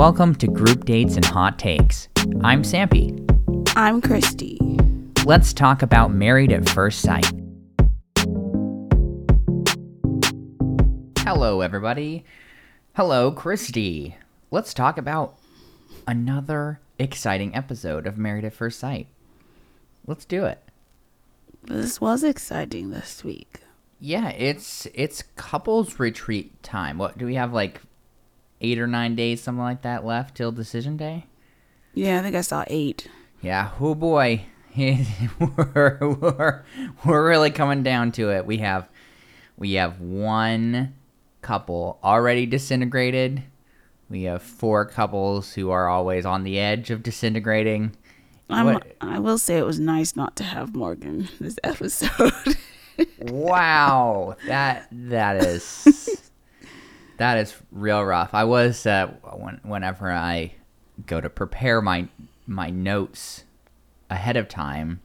Welcome to Group Dates and Hot Takes. I'm Sampy. I'm Christy. Let's talk about Married at First Sight. Hello, everybody. Hello, Christy. Let's talk about another exciting episode of Married at First Sight. Let's do it. This was exciting this week. Yeah, it's it's couples retreat time. What do we have like 8 or 9 days something like that left till decision day? Yeah, I think I saw eight. Yeah, oh boy. we're, we're, we're really coming down to it. We have we have one couple already disintegrated. We have four couples who are always on the edge of disintegrating. I'm, I will say it was nice not to have Morgan this episode. wow, that that is that is real rough. I was uh, when, whenever I go to prepare my my notes ahead of time,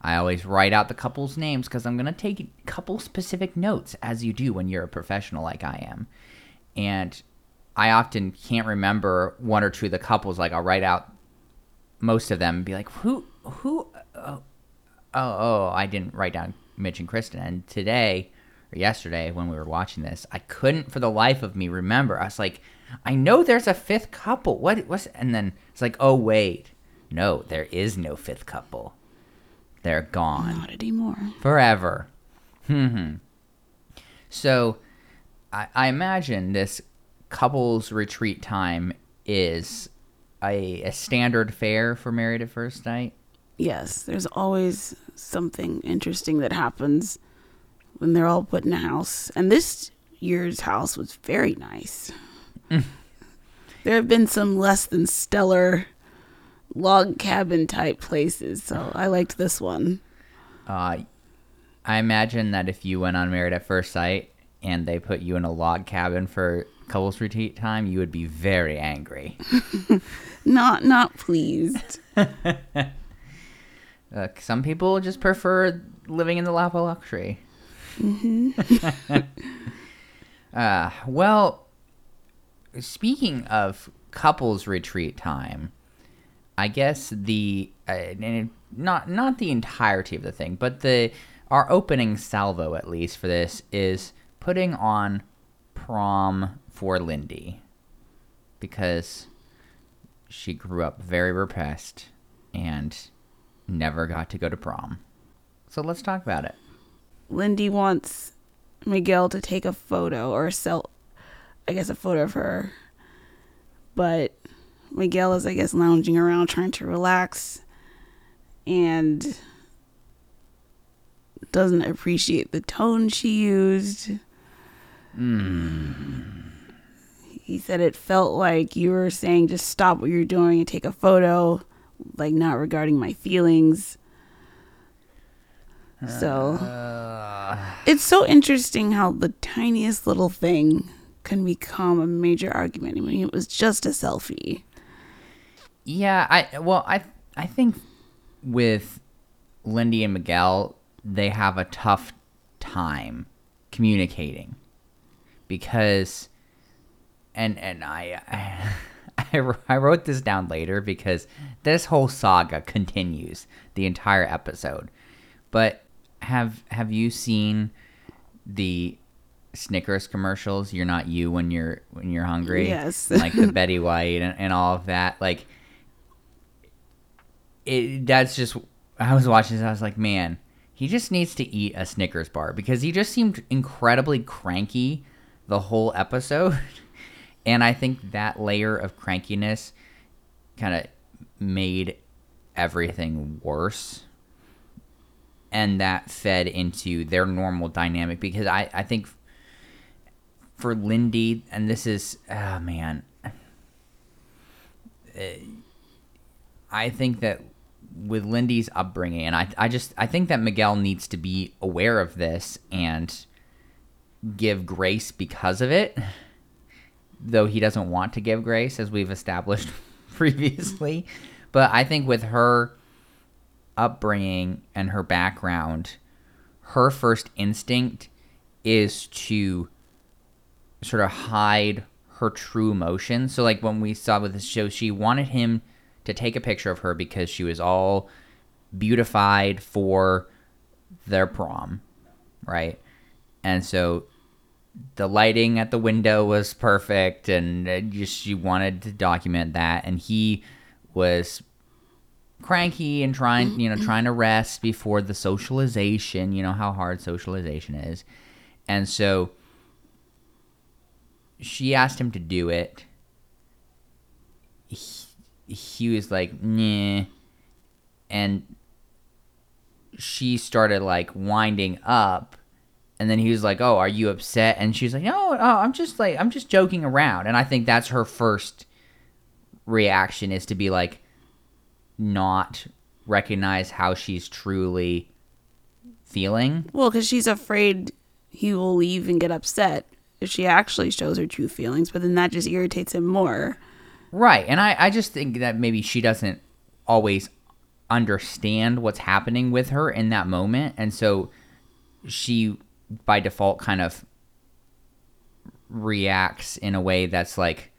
I always write out the couple's names because I'm gonna take couple specific notes as you do when you're a professional like I am, and I often can't remember one or two of the couples. Like I'll write out most of them and be like, who who oh, oh, oh, I didn't write down Mitch and Kristen. And today or yesterday when we were watching this, I couldn't for the life of me remember. I was like, I know there's a fifth couple. What was? And then it's like, oh wait, no, there is no fifth couple. They're gone not anymore. forever. Hmm. so, I, I imagine this couples retreat time is a, a standard fare for Married at First Sight. Yes, there's always something interesting that happens when they're all put in a house. And this year's house was very nice. there have been some less than stellar log cabin type places, so I liked this one. Uh, I imagine that if you went on Married at First Sight and they put you in a log cabin for couples retreat time, you would be very angry. Not not pleased. Uh, some people just prefer living in the lap of luxury. uh, well, speaking of couples retreat time, I guess the uh, not not the entirety of the thing, but the our opening salvo at least for this is putting on prom for Lindy because she grew up very repressed and never got to go to prom. So let's talk about it. Lindy wants Miguel to take a photo or a cel I guess a photo of her. But Miguel is I guess lounging around trying to relax and doesn't appreciate the tone she used. Hmm. He said it felt like you were saying just stop what you're doing and take a photo, like not regarding my feelings. So uh, it's so interesting how the tiniest little thing can become a major argument. I mean, it was just a selfie. Yeah, I well, I I think with Lindy and Miguel, they have a tough time communicating because and and I I, I wrote this down later because this whole saga continues the entire episode. But have have you seen the Snickers commercials? You're not you when you're when you're hungry. Yes. like the Betty White and, and all of that. Like it that's just I was watching this I was like, man, he just needs to eat a Snickers bar because he just seemed incredibly cranky the whole episode. And I think that layer of crankiness kind of made everything worse. And that fed into their normal dynamic because I, I think for Lindy, and this is, oh man, eh, I think that with Lindy's upbringing, and I, I just I think that Miguel needs to be aware of this and give grace because of it, though he doesn't want to give grace, as we've established previously. But I think with her upbringing and her background, her first instinct is to sort of hide her true emotion. So like when we saw with the show, she wanted him to take a picture of her because she was all beautified for their prom, right? And so the lighting at the window was perfect and uh, just she wanted to document that and he was cranky and trying you know mm-hmm. trying to rest before the socialization you know how hard socialization is. And so she asked him to do it. He, he was like nah. And she started like winding up. And then he was like oh are you upset? And she's like no oh, i'm just like i'm just joking around. And i think that's her first reaction is to be like not recognize how she's truly feeling Well, because she's afraid he will leave and get upset if she actually shows her true feelings, but then that just irritates him more. Right. And I, I just think that maybe she doesn't always understand what's happening with her in that moment. And so she, by default, kind of reacts in a way that's like,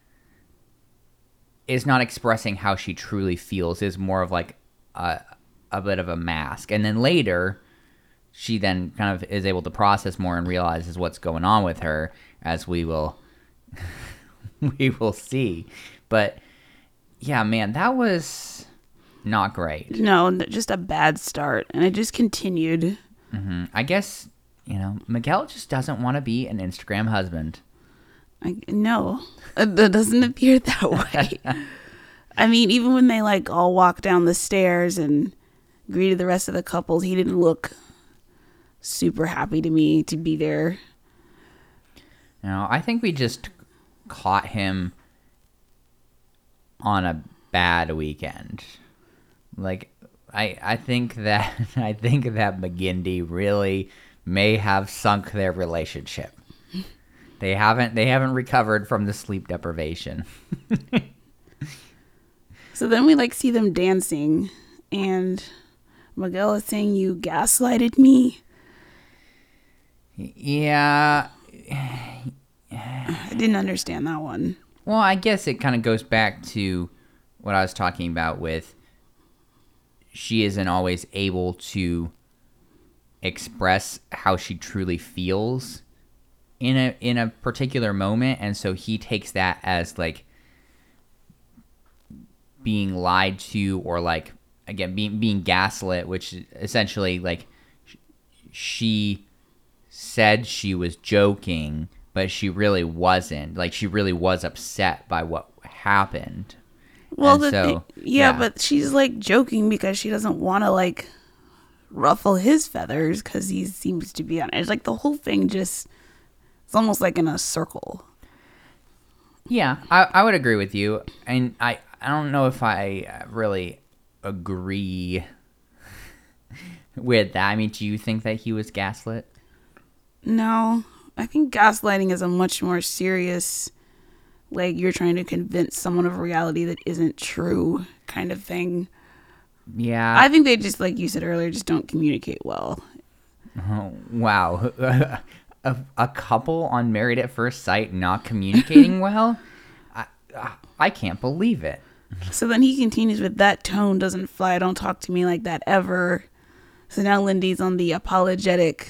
is not expressing how she truly feels, is more of like a, a bit of a mask. And then later, she then kind of is able to process more and realizes what's going on with her, as we will we will see. But yeah, man, that was not great. No, just a bad start. And it just continued. hmm I guess you know Miguel just doesn't want to be an Instagram husband. I, no, it it doesn't appear that way. I mean, even when they like all walked down the stairs and greeted the rest of the couples, he didn't look super happy to me to be there. No, I think we just caught him on a bad weekend. Like I I think that I think that McGindy really may have sunk their relationship. They haven't they haven't recovered from the sleep deprivation. So then we like see them dancing, and Miguel is saying, "You gaslighted me." yeah, I didn't understand that one. Well, I guess it kind of goes back to what I was talking about with she isn't always able to express how she truly feels in a in a particular moment and so he takes that as like being lied to or like again being being gaslit which essentially like she said she was joking but she really wasn't. Like she really was upset by what happened. Well, the so, thi- yeah, but she's like joking because she doesn't want to like ruffle his feathers because he seems to be on edge. Like the whole thing just it's almost like in a circle. Yeah, I, I would agree with you, and I I don't know if I really agree with that. I mean, do you think that he was gaslit? No, I think gaslighting is a much more serious, like you're trying to convince someone of a reality that isn't true kind of thing. Yeah. I think they just, like you said earlier, just don't communicate well. Oh, wow. a, a couple on Married at First Sight not communicating well? I, I can't believe it. So then he continues with that tone doesn't fly. Don't talk to me like that ever. So now Lindy's on the apologetic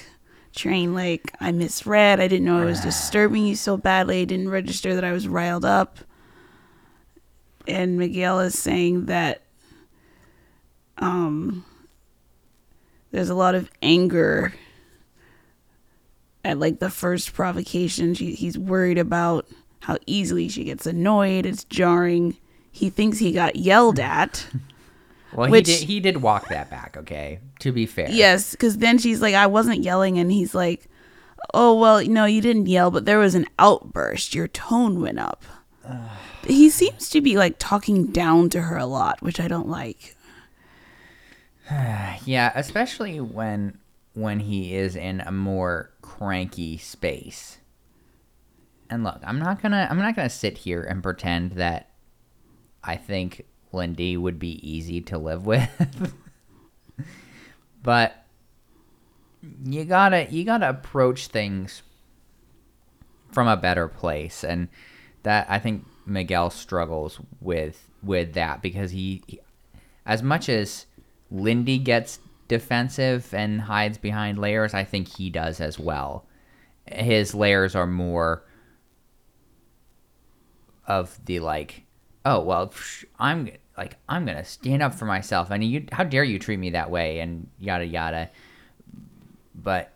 train. Like I misread. I didn't know I was disturbing you so badly. I didn't register that I was riled up. And Miguel is saying that um there's a lot of anger at like the first provocation. She, he's worried about how easily she gets annoyed. It's jarring. He thinks he got yelled at. Well, Which- he did he did walk that back, okay? To be fair. Yes, because then she's like, I wasn't yelling. And he's like, Oh, well, no, you didn't yell, but there was an outburst. Your tone went up. he seems to be like talking down to her a lot, which I don't like. Yeah, especially when when he is in a more cranky space. And look, I'm not gonna I'm not gonna sit here and pretend that I think Lindy would be easy to live with. but you gotta you gotta approach things from a better place and that I think Miguel struggles with with that because he, he as much as Lindy gets defensive and hides behind layers, I think he does as well. His layers are more of the like, oh well, I'm like I'm gonna stand up for myself, and you, how dare you treat me that way, and yada yada. But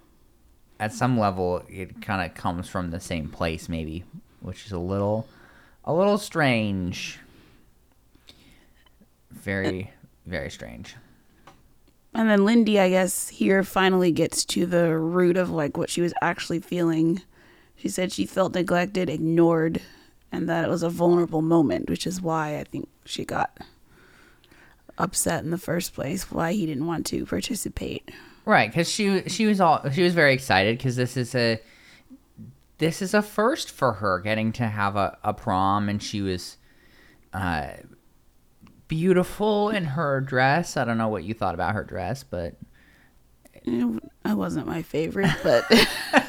at some level, it kind of comes from the same place, maybe, which is a little, a little strange. Very, very strange. And then Lindy, I guess, here finally gets to the root of like what she was actually feeling. She said she felt neglected, ignored, and that it was a vulnerable moment, which is why I think she got upset in the first place, why he didn't want to participate. Right, because she she was all she was very excited because this is a this is a first for her getting to have a, a prom, and she was uh, beautiful in her dress. I don't know what you thought about her dress, but eh, I wasn't my favorite, but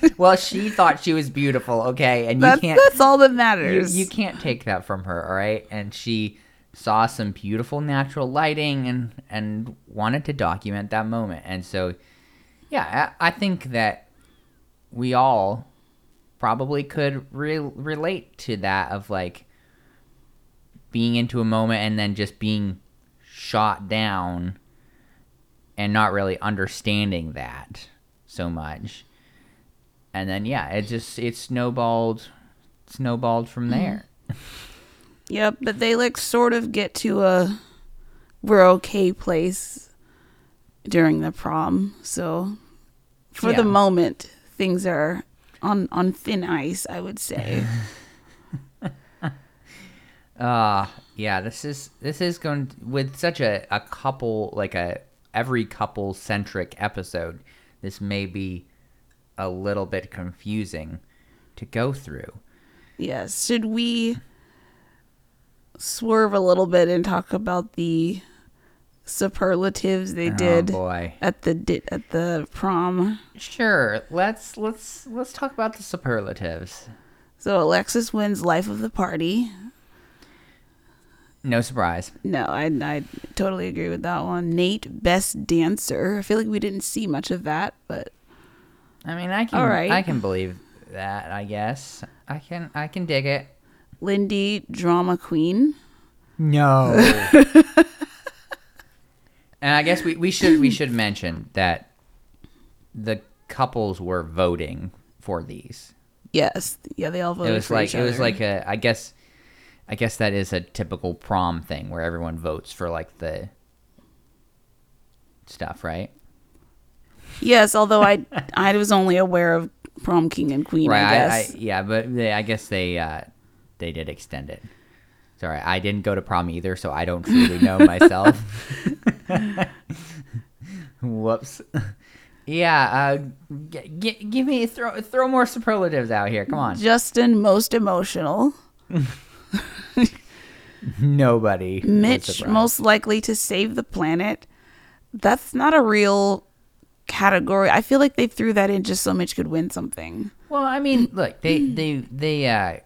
well, she thought she was beautiful. Okay, and you that's, can't that's all that you, matters. you can't take that from her. All right, and she saw some beautiful natural lighting and and wanted to document that moment. And so, yeah, I, I think that we all probably could re- relate to that of like being into a moment and then just being shot down and not really understanding that so much. And then yeah, it just it snowballed snowballed from mm-hmm. there. Yep, but they like sort of get to a we're okay place during the prom. So for the moment, things are on on thin ice, I would say. Uh yeah, this is this is going with such a, a couple like a every couple centric episode. This may be a little bit confusing to go through. yes. Should we swerve a little bit and talk about the superlatives they did Oh boy. at the di- at the prom? Sure. Let's let's let's talk about the superlatives. So Alexis wins life of the party. No surprise. No, I, I totally agree with that one. Nate, best dancer. I feel like we didn't see much of that, but I mean, I can All right. I can believe that, I guess. I can I can dig it. Lindy, drama queen. No. and I guess we, we should we should mention that the couples were voting for these. Yes, yeah, they all voted it was for like each it was like a I guess I guess that is a typical prom thing where everyone votes for like the stuff, right? yes. Although I I was only aware of prom king and queen. right. I I, guess. I, yeah, but they, I guess they uh, they did extend it. Sorry, I didn't go to prom either, so I don't truly know myself. Whoops. Yeah, uh, g- g- give me throw throw more superlatives out here. Come on. Justin, most emotional. Nobody. Mitch, most likely to save the planet. That's not a real category. I feel like they threw that in just so Mitch could win something. Well, I mean, look, they they they uh,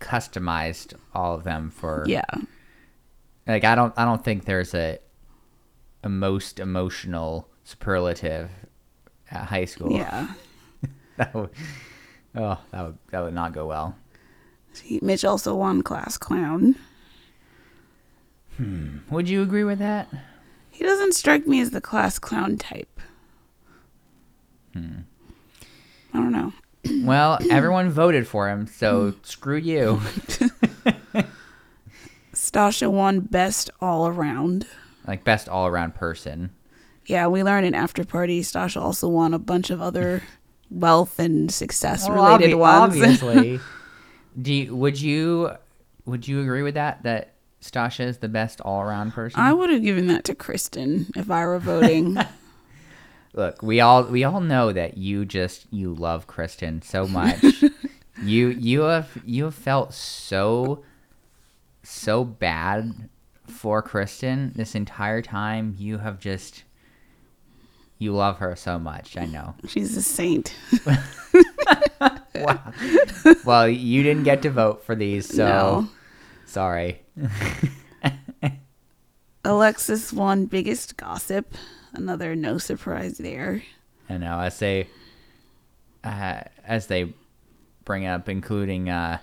customized all of them for Yeah. like I don't I don't think there's a a most emotional superlative at high school. Yeah. that would, oh, that would that would not go well. He- Mitch also won class clown. Hmm. Would you agree with that? He doesn't strike me as the class clown type. Hmm. I don't know. Well, everyone voted for him, so screw you. Stasha won best all around. Like best all around person. Yeah, we learned in after party. Stasha also won a bunch of other wealth and success Well, related obvi- ones. Obviously. Do you, would you would you agree with that? That Stasha is the best all around person. I would have given that to Kristen if I were voting. Look, we all we all know that you just you love Kristen so much. you you have you have felt so so bad for Kristen this entire time. You have just you love her so much. I know. She's a saint. Wow. well, you didn't get to vote for these, so No. sorry. Alexis won biggest gossip. Another no surprise there. I know as they uh, as they bring up, including uh,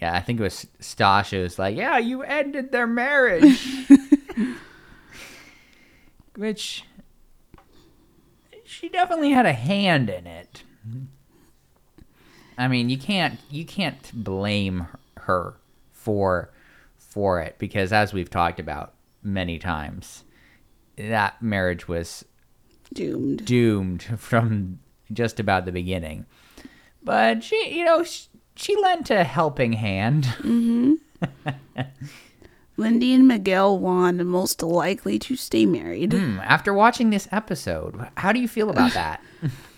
yeah, I think it was Stasha was like, yeah, you ended their marriage, which she definitely had a hand in it. I mean, you can't you can't blame her for for it because as we've talked about many times, that marriage was Doomed. doomed from just about the beginning. But she, you know, she, she lent a helping hand. Mm-hmm. Lindy and Miguel won most likely to stay married. Hmm, After watching this episode, how do you feel about that?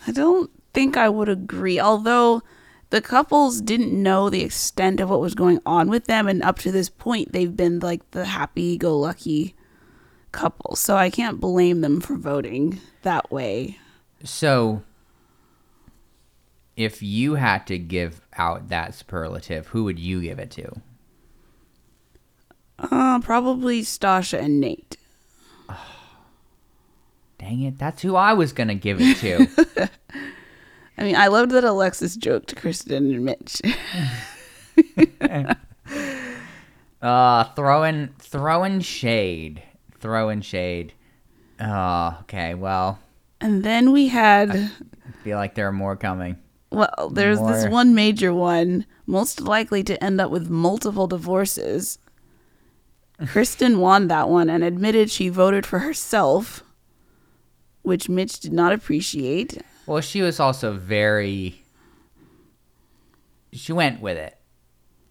I don't think I would agree, although the couples didn't know the extent of what was going on with them, and up to this point, they've been like the happy go lucky couple. So I can't blame them for voting that way. so, if you had to give out that superlative, who would you give it to? Uh, probably Stasha and Nate. Dang it, that's who I was gonna give it to. I mean, I loved that Alexis joked Kristen and Mitch. uh, throwing throwing shade, throwing shade. Oh, okay. Well, and then we had, I feel like there are more coming. well, there's this one major one, most likely to end up with multiple divorces. Kristen won that one and admitted she voted for herself, which Mitch did not appreciate. Well, she was also very. She went with it.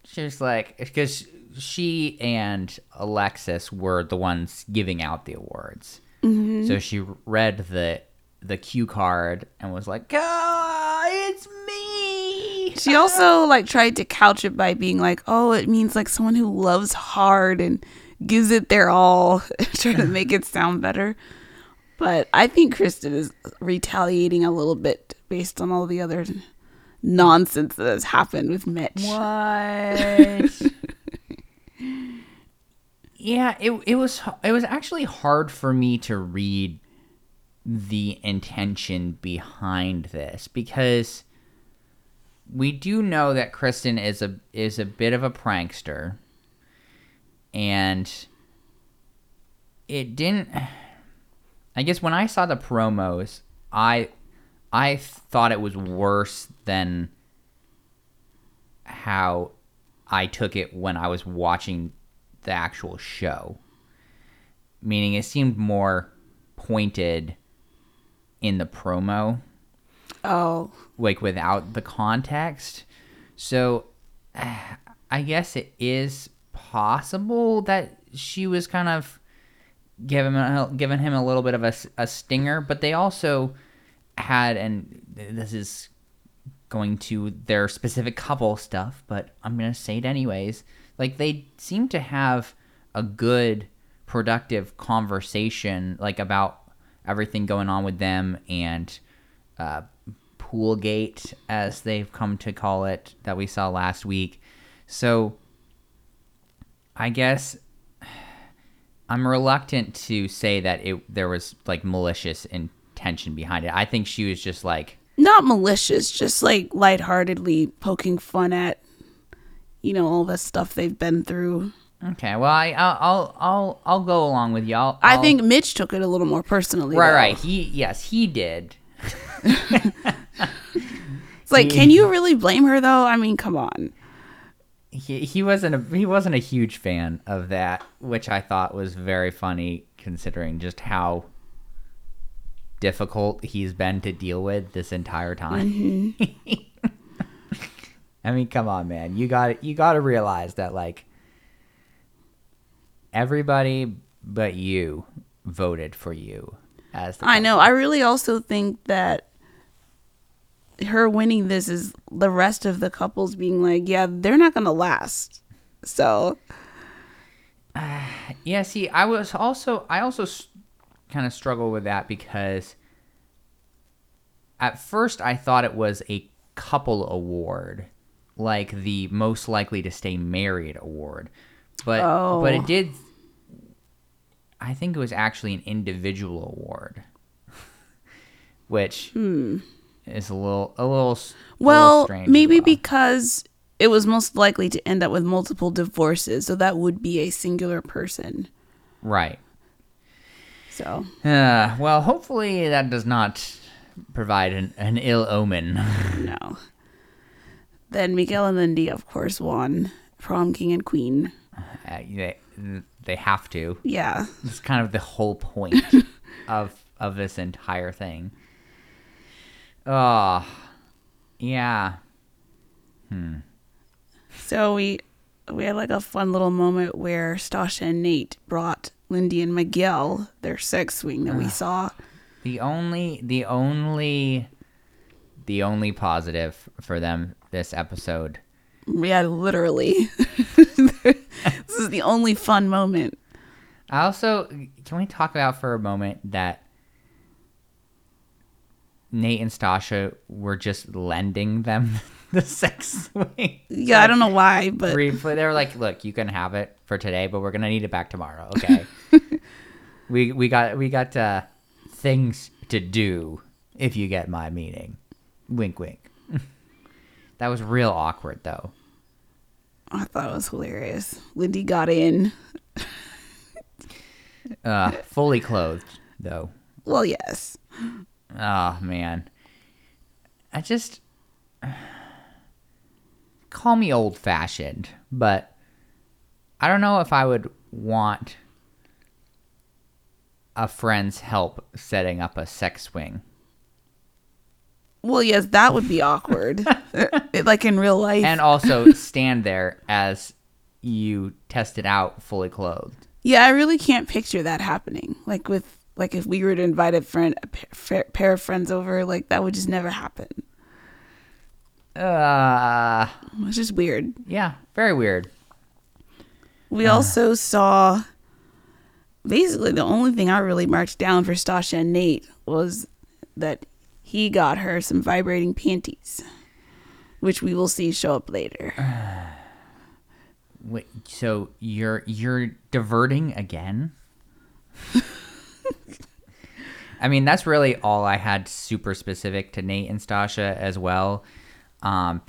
She was like, because she and Alexis were the ones giving out the awards. So she read the the cue card and was like, "Ah, it's me." She also like tried to couch it by being like, "Oh, it means like someone who loves hard and gives it their all," trying to make it sound better. But I think Kristen is retaliating a little bit based on all the other nonsense that has happened with Mitch. What? yeah, it it was it was actually hard for me to read the intention behind this because we do know that Kristen is a is a bit of a prankster and it didn't I guess when I saw the promos I I thought it was worse than how I took it when I was watching the actual show. Meaning it seemed more pointed in the promo, Oh, like without the context. So I guess it is possible that she was kind of giving him, giving him a little bit of a, a stinger, but they also had, and this is going to their specific couple stuff, but I'm going to say it anyways. Like they seem to have a good, productive conversation, like about everything going on with them and uh, Poolgate, as they've come to call it, that we saw last week. So I guess I'm reluctant to say that it there was like malicious intention behind it. I think she was just like not malicious, just like lightheartedly poking fun at, you know, all the stuff they've been through. Okay, well, I, I'll, I'll, I'll, I'll go along with y'all. I think Mitch took it a little more personally. right, though. right. He, yes, he did. It's like, can you really blame her though? I mean, come on. He, he wasn't a, he wasn't a huge fan of that, which I thought was very funny considering just how difficult he's been to deal with this entire time. Mm-hmm. I mean, come on, man. You got you got to realize that like everybody but you voted for you as the I know. I really also think that her winning this is the rest of the couples being like, yeah, they're not going to last. So, Yeah, see, I was also I also s- kind of struggle with that because at first I thought it was a couple award like the most likely to stay married award, but Oh. but it oh. did. I think it was actually an individual award, which hmm. Is a little a little s- a little. Well, maybe well. because it was most likely to end up with multiple divorces, so that would be a singular person. right. So Uh, well, hopefully that does not provide an, an ill omen. no. Then Miguel and Lindy, of course, won prom king and queen. Uh, they, they have to. Yeah, It's kind of the whole point of of this entire thing. Oh, yeah. Hmm. So we we had like a fun little moment where Stasha and Nate brought Lindy and Miguel their sex swing that we saw. The only the only the only positive for them this episode. Yeah, literally. this is the only fun moment. I also can we talk about for a moment that Nate and Stasha were just lending them the sex swing. Yeah, I don't know why, but briefly they were like look you can have it for today but we're gonna need it back tomorrow okay we we got we got uh things to do if you get my meaning wink wink that was real awkward though I thought it was hilarious. Lindy got in. uh fully clothed though Well, yes. Oh man i just call me old fashioned but i don't know if i would want a friend's help setting up a sex swing Well, yes, that would be awkward. Like in real life. and also stand there as you test it out fully clothed. yeah, I really can't picture that happening. Like with like if we were to invite a friend, a pair, of friends over, like that would just never happen. Uh, It's just weird. yeah, very weird. We also saw basically the only thing I really marked down for Stasha and Nate was that he got her some vibrating panties, which we will see show up later. Wait, so you're you're diverting again? I mean, that's really all I had super specific to Nate and Stasha as well. Um,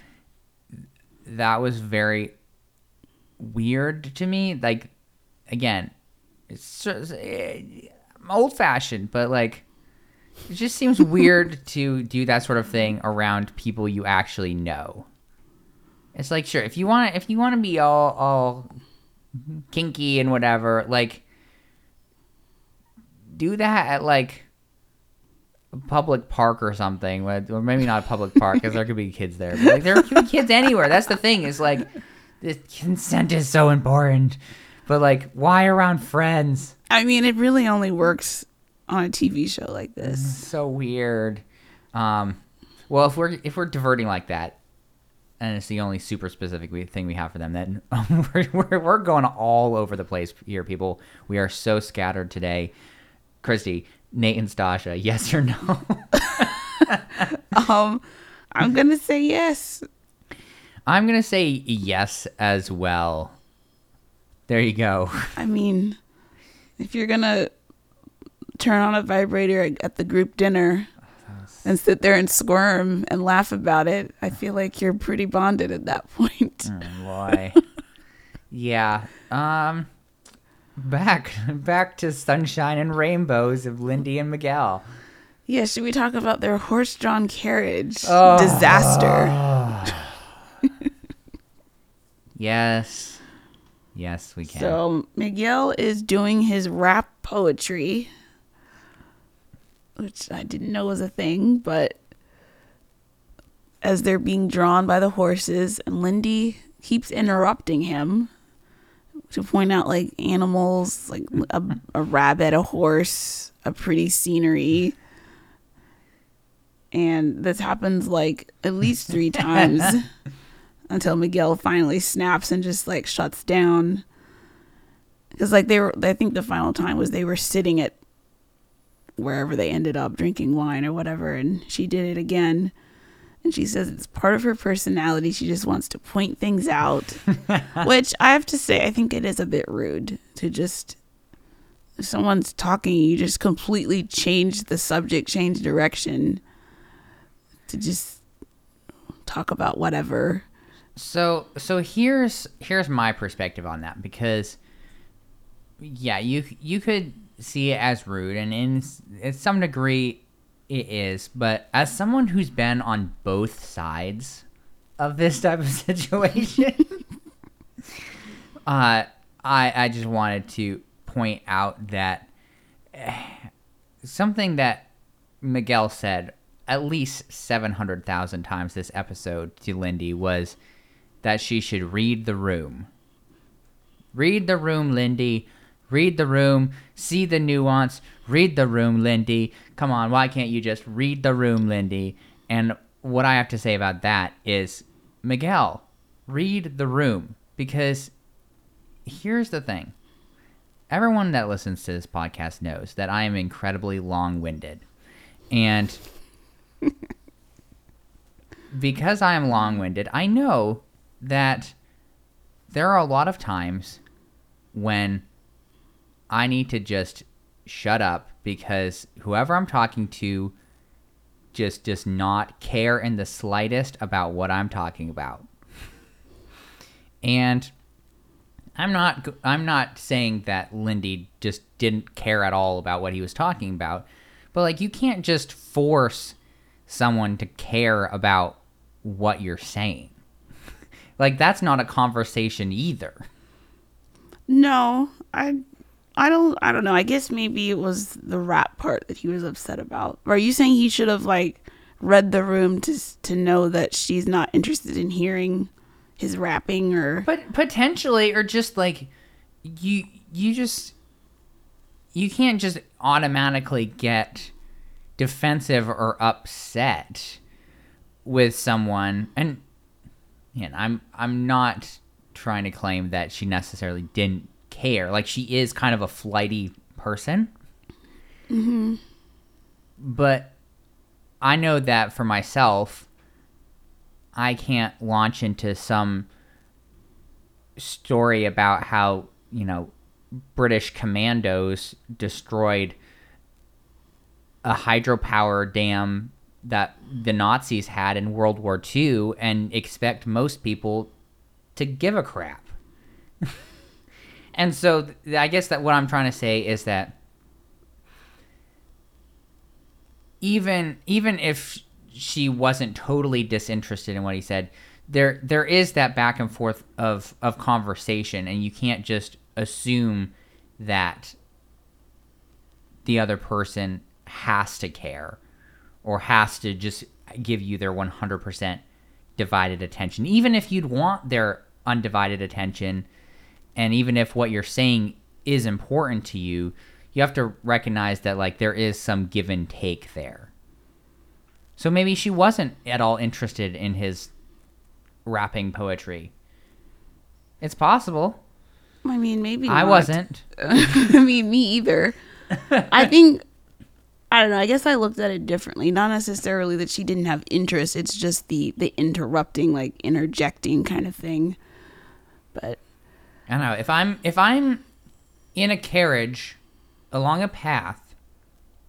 that was very weird to me. Like, again, it's just, eh, I'm old fashioned, but like, it just seems weird to do that sort of thing around people you actually know. It's like sure if you want to if you want to be all all kinky and whatever, like do that at like public park or something, or maybe not a public park because there could be kids there. But like there could be kids anywhere. That's the thing. Is like consent is so important, but like why around friends? I mean, it really only works on a TV show like this. so weird. Um, well, if we're if we're diverting like that, and it's the only super specific we, thing we have for them, then we're, we're we're going all over the place here, people. We are so scattered today. Christy, Nate, and Stasha, yes or no? Um, I'm gonna say yes. I'm gonna say yes as well. There you go. I mean, if you're gonna turn on a vibrator at the group dinner and sit there and squirm and laugh about it, I feel like you're pretty bonded at that point. Oh, boy. yeah. Um. Back back to sunshine and rainbows of Lindy and Miguel. Yeah, should we talk about their horse-drawn carriage Oh. disaster? Yes. Yes, we can. So Miguel is doing his rap poetry, which I didn't know was a thing, but as they're being drawn by the horses, and Lindy keeps interrupting him to point out like animals, like a, a rabbit, a horse, a pretty scenery. And this happens like at least three times until Miguel finally snaps and just like shuts down. Because like they were, I think the final time was they were sitting at wherever they ended up drinking wine or whatever, and she did it again. And she says it's part of her personality. She just wants to point things out, which I have to say, I think it is a bit rude to just, if someone's talking, you just completely change the subject, change direction to just talk about whatever. So so here's here's my perspective on that because yeah, you you could see it as rude and in, in some degree it is, but as someone who's been on both sides of this type of situation, uh, I I just wanted to point out that eh, something that Miguel said at least 700,000 times this episode to Lindy was that she should read the room. Read the room, Lindy. Read the room. See the nuance. Read the room, Lindy. Come on, why can't you just read the room, Lindy? And what I have to say about that is Miguel, read the room. Because here's the thing everyone that listens to this podcast knows that I am incredibly long winded. And because I am long winded, I know that there are a lot of times when I need to just shut up because whoever I'm talking to just does not care in the slightest about what I'm talking about. And I'm not I'm not saying that Lindy just didn't care at all about what he was talking about, but like you can't just force someone to care about what you're saying. like that's not a conversation either. No, I I don't I don't know. I guess maybe it was the rap part that he was upset about. Are you saying he should have like read the room to to know that she's not interested in hearing his rapping or But potentially or just like you you just you can't just automatically get defensive or upset with someone and know, I'm I'm not trying to claim that she necessarily didn't care. Like she is kind of a flighty person. Mm-hmm. But I know that for myself, I can't launch into some story about how, you know, British commandos destroyed a hydropower dam that the Nazis had in World War II and expect most people to give a crap. And so th- I guess that what I'm trying to say is that even even if she wasn't totally disinterested in what he said, there there is that back and forth of of conversation and you can't just assume that the other person has to care or has to just give you their 100% divided attention. Even if you'd want their undivided attention and even if what you're saying is important to you you have to recognize that like there is some give and take there so maybe she wasn't at all interested in his rapping poetry it's possible I mean maybe i not. wasn't I mean me either. I think I don't know. I guess I looked at it differently. Not necessarily that she didn't have interest. It's just the the interrupting, like interjecting kind of thing. But I don't know if I'm if I'm in a carriage along a path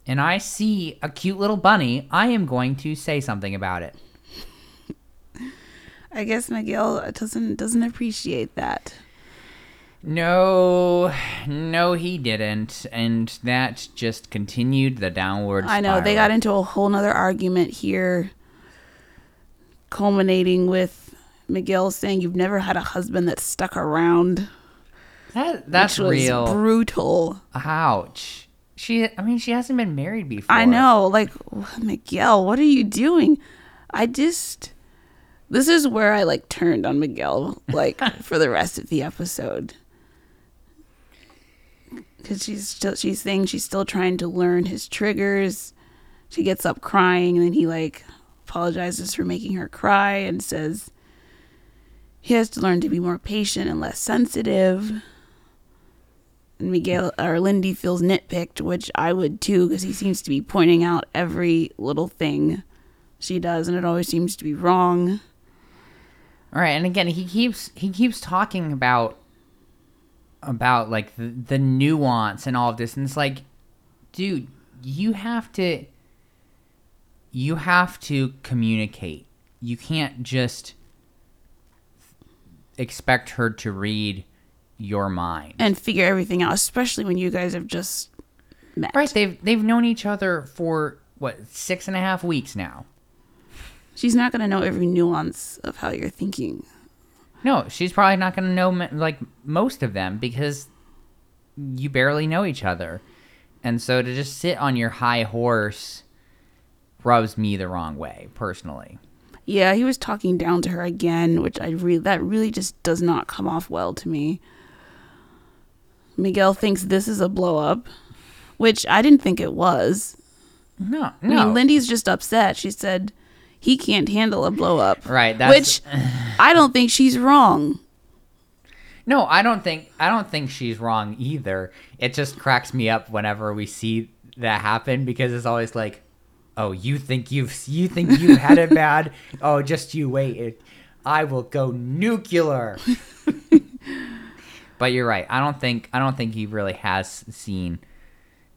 and I see a cute little bunny, I am going to say something about it. I guess Miguel doesn't doesn't appreciate that. No, no, he didn't, and that just continued the downward. I know they got into a whole nother argument here, culminating with Miguel saying, "You've never had a husband that stuck around." that. That's real. brutal. Ouch. She. I mean, she hasn't been married before. I know, like Miguel, what are you doing? I just this is where I like turned on Miguel like for the rest of the episode. Cuz she's still she's saying she's still trying to learn his triggers. She gets up crying and then he like apologizes for making her cry and says he has to learn to be more patient and less sensitive. And Miguel or Lindy feels nitpicked, which I would too, because he seems to be pointing out every little thing she does, and it always seems to be wrong. All right, and again, he keeps he keeps talking about about like the, the nuance and all of this, and it's like, dude, you have to you have to communicate. You can't just expect her to read your mind. and figure everything out, especially when you guys have just met. Right, they've they've known each other for what six and a half weeks now. She's not going to know every nuance of how you're thinking. No, she's probably not going to know like most of them because you barely know each other, and so to just sit on your high horse rubs me the wrong way personally. Yeah, he was talking down to her again, which I really that really just does not come off well to me. Miguel thinks this is a blow up, which I didn't think it was. No, no. I mean, Lindy's just upset. She said he can't handle a blow up. right? That's, Which I don't think she's wrong. No, I don't think I don't think she's wrong either. It just cracks me up whenever we see that happen because it's always like, "Oh, you think you've you think you had it bad? Oh, just you wait. It, I will go nuclear." but you're right. I don't think I don't think he really has seen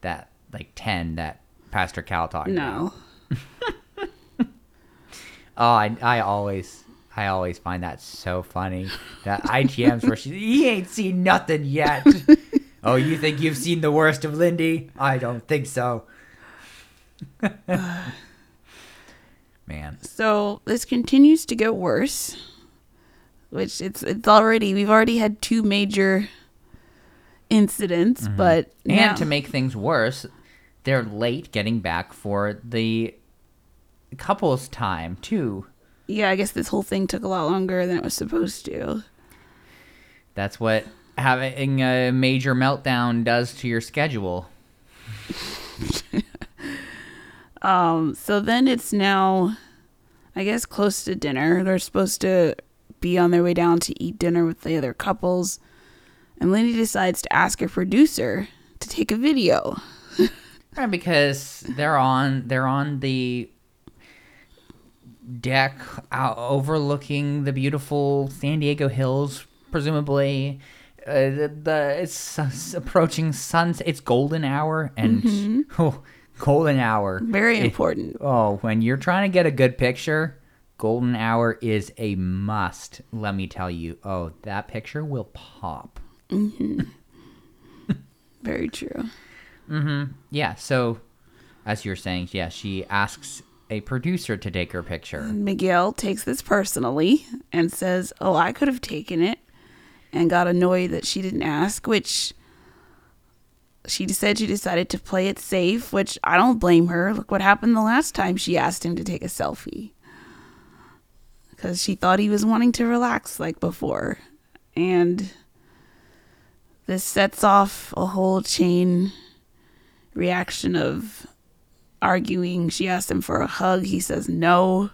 that like 10 that Pastor Cal talked. No. Oh, I, I always I always find that so funny. That ITM's where she he ain't seen nothing yet. oh, you think you've seen the worst of Lindy? I don't think so. Man. So this continues to get worse. Which it's it's already we've already had two major incidents, but Mm-hmm. And now, to make things worse, they're late getting back for the couples time too. yeah, I guess this whole thing took a lot longer than it was supposed to. That's what having a major meltdown does to your schedule. Um, so then it's now, I guess, close to dinner. They're supposed to be on their way down to eat dinner with the other couples. And Lindy decides to ask her producer to take a video. Right, because they're on they're on the deck out overlooking the beautiful San Diego hills, presumably. Uh, the, the it's, s- approaching sunset. It's golden hour, and oh, golden hour. Very It- important. oh, when you're trying to get a good picture, golden hour is a must. Let me tell you. Oh, that picture will pop. Very true. Mm-hmm. Yeah. So, as you're saying, yeah, she asks a producer to take her picture. Miguel takes this personally and says, Oh, I could have taken it, and got annoyed that she didn't ask, which she said she decided to play it safe, which I don't blame her. Look what happened the last time she asked him to take a selfie. Because she thought he was wanting to relax like before. And this sets off a whole chain reaction of arguing. She asked him for a hug. He says no.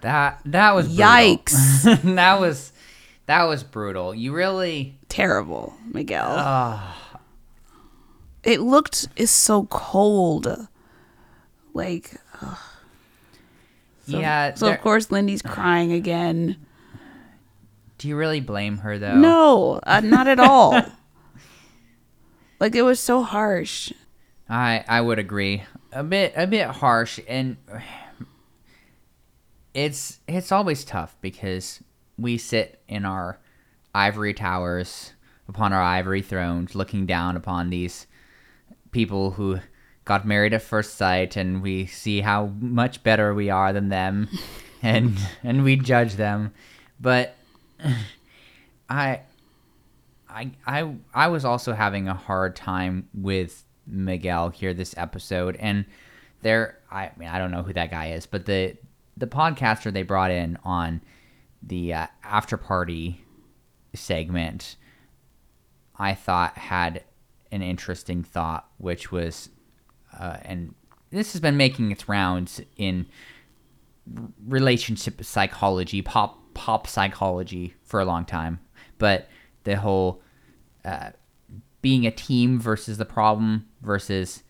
That that was brutal. Yikes. that was that was brutal. You really terrible, Miguel. It looked is so cold. Like so, yeah. So of course Lindy's crying again. do you really blame her though? No, uh, not at all. like it was so harsh. I I would agree. A bit a bit harsh and it's it's always tough because we sit in our ivory towers upon our ivory thrones looking down upon these people who got married at first sight and we see how much better we are than them and and we judge them. But I I I I was also having a hard time with Miguel here this episode, and there I mean I don't know who that guy is, but the the podcaster they brought in on the uh, after party segment, I thought had an interesting thought, which was, uh, and this has been making its rounds in relationship psychology, pop pop psychology for a long time. But the whole uh, being a team versus the problem versus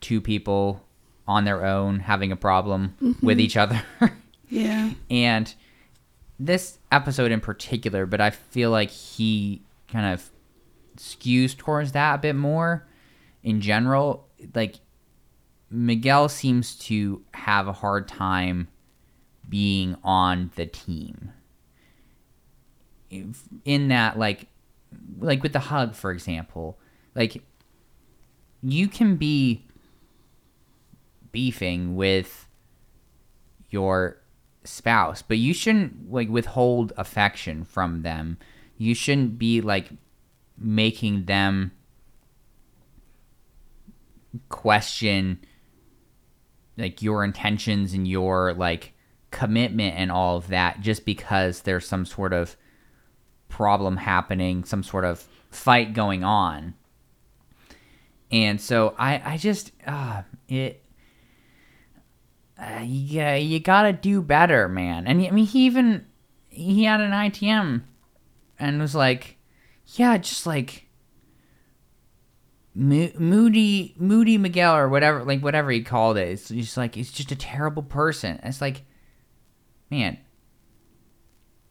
two people on their own having a problem with each other. Yeah. and this episode in particular, but I feel like he kind of skews towards that a bit more in general. Like Miguel seems to have a hard time being on the team. In that like like with the hug for example, like you can be beefing with your spouse, but you shouldn't like withhold affection from them. You shouldn't be like making them question like your intentions and your like commitment and all of that just because there's some sort of problem happening, some sort of fight going on. And so I I just uh it uh, yeah, you gotta do better, man. And I mean, he even he had an ITM and was like, yeah, just like Mo- Moody Moody Miguel or whatever, like whatever he called it. It's just like he's just a terrible person. And it's like, man,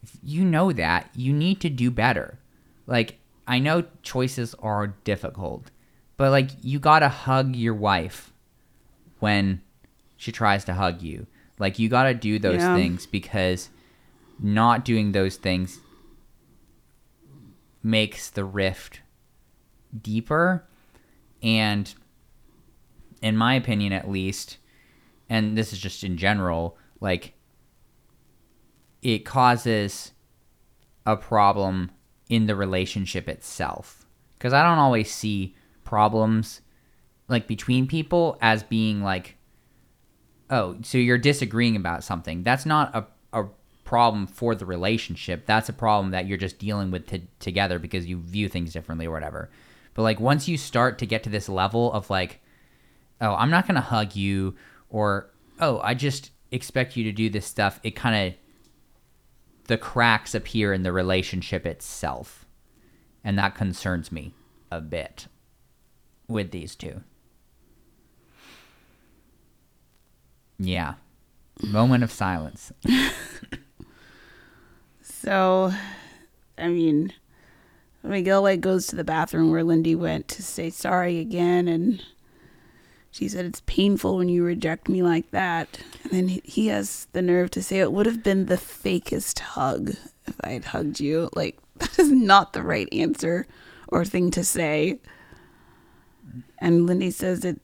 if you know that you need to do better. Like I know choices are difficult, but like you gotta hug your wife when she tries to hug you. Like you got to do those Yeah. things because not doing those things makes the rift deeper and in my opinion at least and this is just in general like it causes a problem in the relationship itself because i don't always see problems like between people as being like oh, so you're disagreeing about something. That's not a, a problem for the relationship. That's a problem that you're just dealing with t- together because you view things differently or whatever. But like once you start to get to this level of like, oh, I'm not to hug you or, oh, I just expect you to do this stuff, it kind of, the cracks appear in the relationship itself. And that concerns me a bit with these two. Yeah. Moment of silence. So, I mean, Miguel like goes to the bathroom where Lindy went to say sorry again, and she said it's painful when you reject me like that. And then he, he has the nerve to say it would have been the fakest hug if I had hugged you. Like that is not the right answer or thing to say. And Lindy says it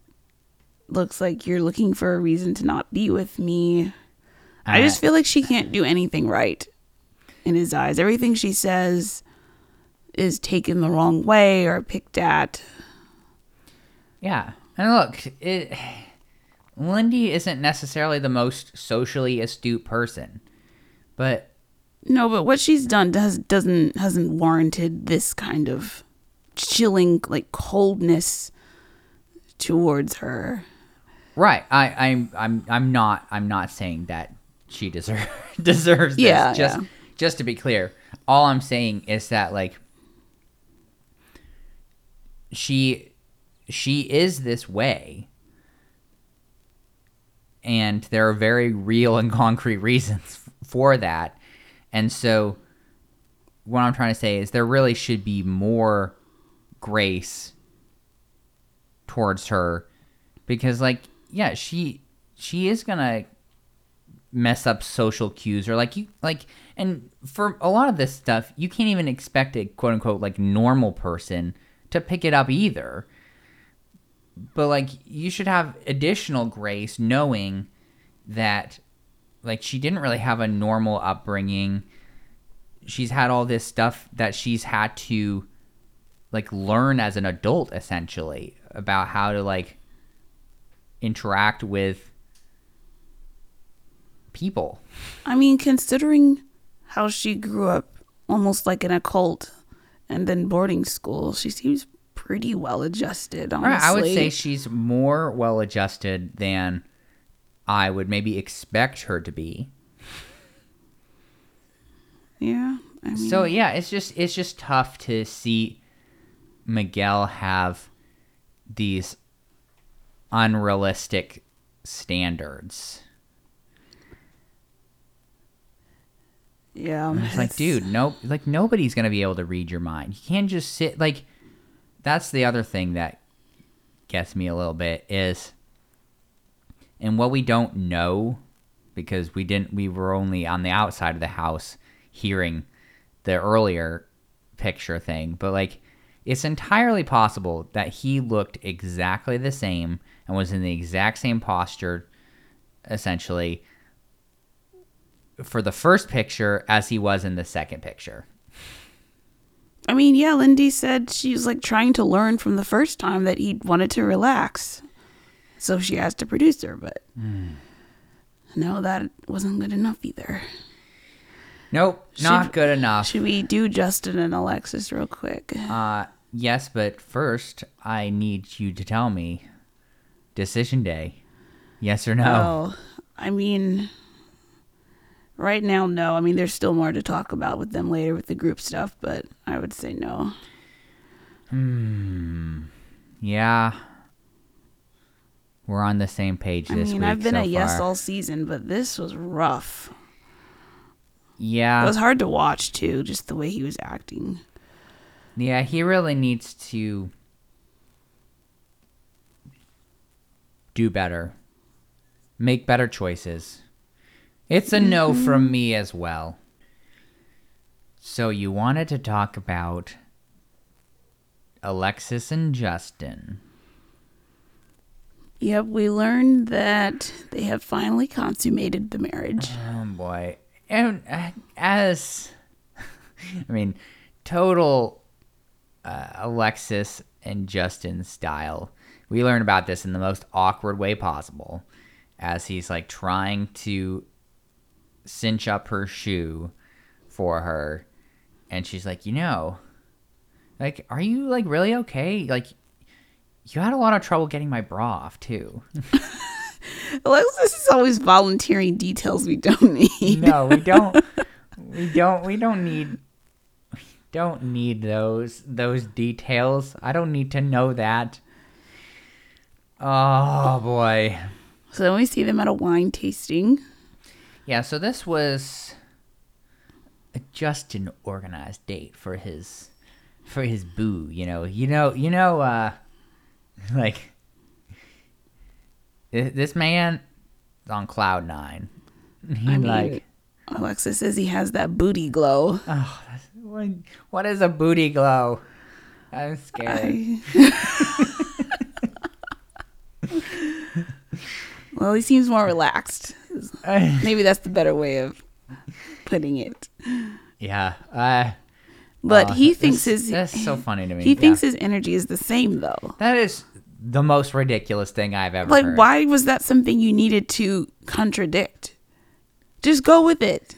looks like you're looking for a reason to not be with me. I just uh, feel like she can't do anything right in his eyes. Everything she says is taken the wrong way or picked at. Yeah. And look, it Lindy isn't necessarily the most socially astute person. But No, but what she's done does doesn't hasn't warranted this kind of chilling like coldness towards her. right, I I'm I'm I'm not I'm not saying that she deserve, deserves this. Yeah, just yeah. Just to be clear. All I'm saying is that like she she is this way and there are very real and concrete reasons for that and so what i'm trying to say is there really should be more grace towards her because like yeah she she is gonna mess up social cues or like you like and for a lot of this stuff you can't even expect a quote unquote like normal person to pick it up either. But like you should have additional grace knowing that like she didn't really have a normal upbringing. She's had all this stuff that she's had to like learn as an adult essentially about how to like interact with people I mean, considering how she grew up almost like in a cult and then boarding school, she seems pretty well adjusted, honestly. I would say she's more well adjusted than I would maybe expect her to be. Yeah. I mean, So yeah, it's just it's just tough to see Miguel have these unrealistic standards. Yeah. And it's like, dude, nope. Like nobody's gonna be able to read your mind. You can't just sit. Like, that's the other thing that gets me a little bit is, and what we don't know, because we didn't. We were only on the outside of the house hearing the earlier picture thing, but like, it's entirely possible that he looked exactly the same and was in the exact same posture, essentially for the first picture as he was in the second picture. I mean, yeah, Lindy said she was like trying to learn from the first time that he wanted to relax. So she asked a producer, but no, that wasn't good enough either. Nope, not Should- good enough. Should we do Justin and Alexis real quick? Uh, yes, but first I need you to tell me decision day. Yes or no? Oh, I mean, right now, no. I mean, there's still more to talk about with them later with the group stuff, but I would say no. Hmm. Yeah. We're on the same page this I mean, week I've been so a yes all season, but this was rough. Yeah. It was hard to watch too, just the way he was acting. Yeah, he really needs to do better. Make better choices. It's a no from me as well. So you wanted to talk about Alexis and Justin. Yep, we learned that they have finally consummated the marriage. Oh boy. And uh, as I mean, total uh, Alexis and Justin style. We learn about this in the most awkward way possible as he's like trying to cinch up her shoe for her and she's like, "You know, like are you like really okay? Like you had a lot of trouble getting my bra off too." Alexis is always volunteering details we don't need. no, we don't. we don't. We don't need. We don't need those those details. I don't need to know that. Oh boy. So then we see them at a wine tasting. Yeah. So this was a Justin organized date for his for his boo. You know. You know. You know. Uh, like this man is on cloud nine. He I mean, like. Alexis says he has that booty glow. Oh, that's, what, what is a booty glow? I'm scared. I- well, he seems more relaxed. Maybe that's the better way of putting it. yeah. Uh, But oh, he thinks his that's so funny to me. he Yeah. thinks his energy is the same though. that is the most ridiculous thing I've ever Like, heard. why was that something you needed to contradict? Just go with it.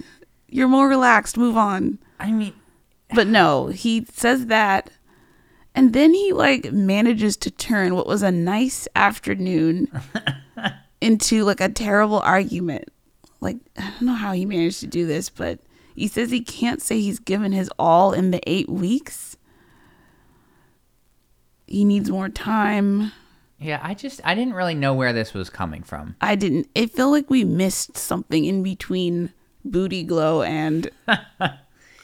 You're more relaxed. Move on. I mean, But no, he says that. And then he like manages to turn what was a nice afternoon into like a terrible argument. Like, I don't know how he managed to do this, but he says he can't say he's given his all in the eight weeks. He needs more time. yeah. I just I didn't really know where this was coming from. I didn't, it felt like we missed something in between Booty Glow and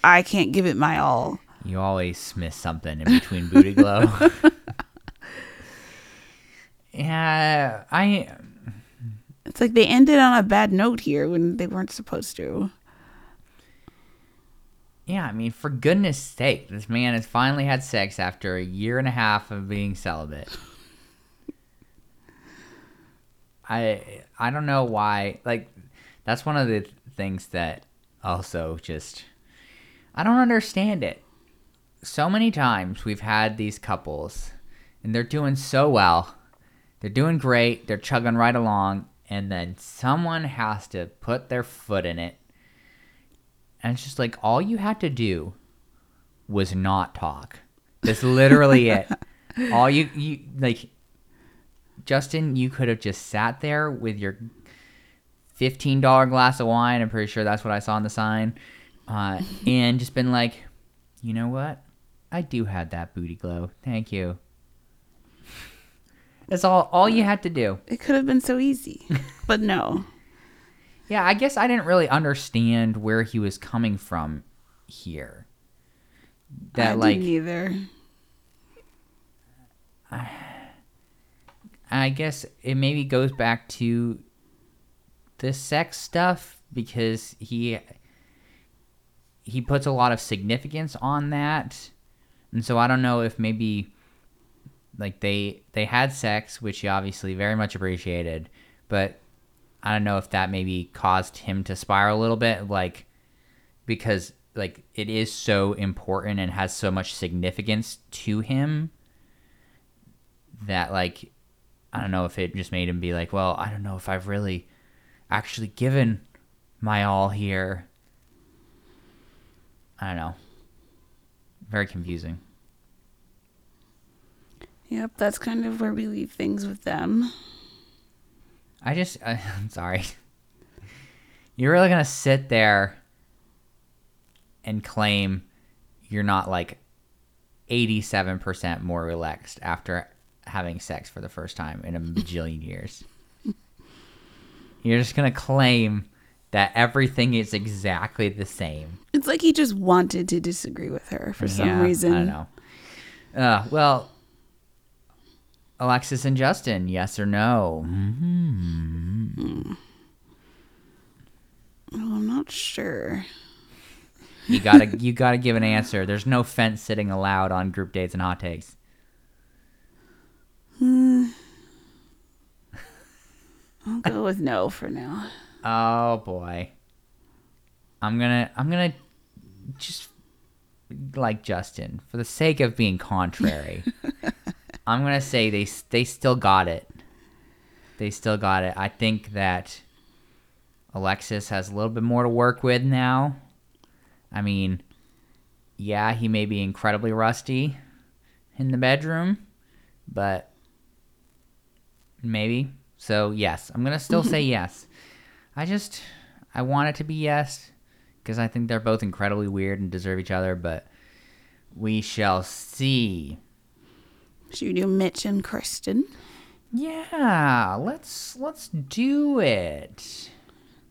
I can't give it my all. You always miss something in between booty glow. yeah. I It's like they ended on a bad note here when they weren't supposed to. Yeah, I mean, for goodness sake, this man has finally had sex after a year and a half of being celibate. I I don't know why. Like, that's one of the things that also just I don't understand it. So many times we've had these couples, and they're doing so well, they're doing great, they're chugging right along, and then someone has to put their foot in it and it's just like all you had to do was not talk. That's literally it. All you you like Justin, you could have just sat there with your fifteen dollar glass of wine. I'm pretty sure that's what I saw on the sign, uh, and just been like, you know what? I do have that booty glow. Thank you. That's all all you had to do. It could have been so easy, but no. Yeah, I guess I didn't really understand where he was coming from here. That I like didn't either. I guess it maybe goes back to the sex stuff because he he puts a lot of significance on that. And so I don't know if maybe like they they had sex, which he obviously very much appreciated, but I don't know if that maybe caused him to spiral a little bit like because like it is so important and has so much significance to him that like I don't know if it just made him be like, well, I don't know if I've really actually given my all here. I don't know. Very confusing. Yep, that's kind of where we leave things with them. I just, I, I'm sorry. You're really gonna sit there and claim you're not like 87% more relaxed after having sex for the first time in a bajillion years. You're just gonna claim that everything is exactly the same. It's like he just wanted to disagree with her for some reason. I don't know. Uh, well, Alexis and Justin, yes or no? Oh, I'm not sure. You gotta you gotta give an answer. There's no fence sitting allowed on group dates and hot takes. Hmm. I'll go with no for now. Oh boy. I'm gonna I'm gonna just like Justin for the sake of being contrary. I'm gonna say they they still got it. They still got it. I think that Alexis has a little bit more to work with now. I mean, yeah, he may be incredibly rusty in the bedroom, but maybe. So yes, I'm gonna still say yes. I just I want it to be yes because I think they're both incredibly weird and deserve each other, but we shall see. Should we do Mitch and Kristen? Yeah, let's let's do it.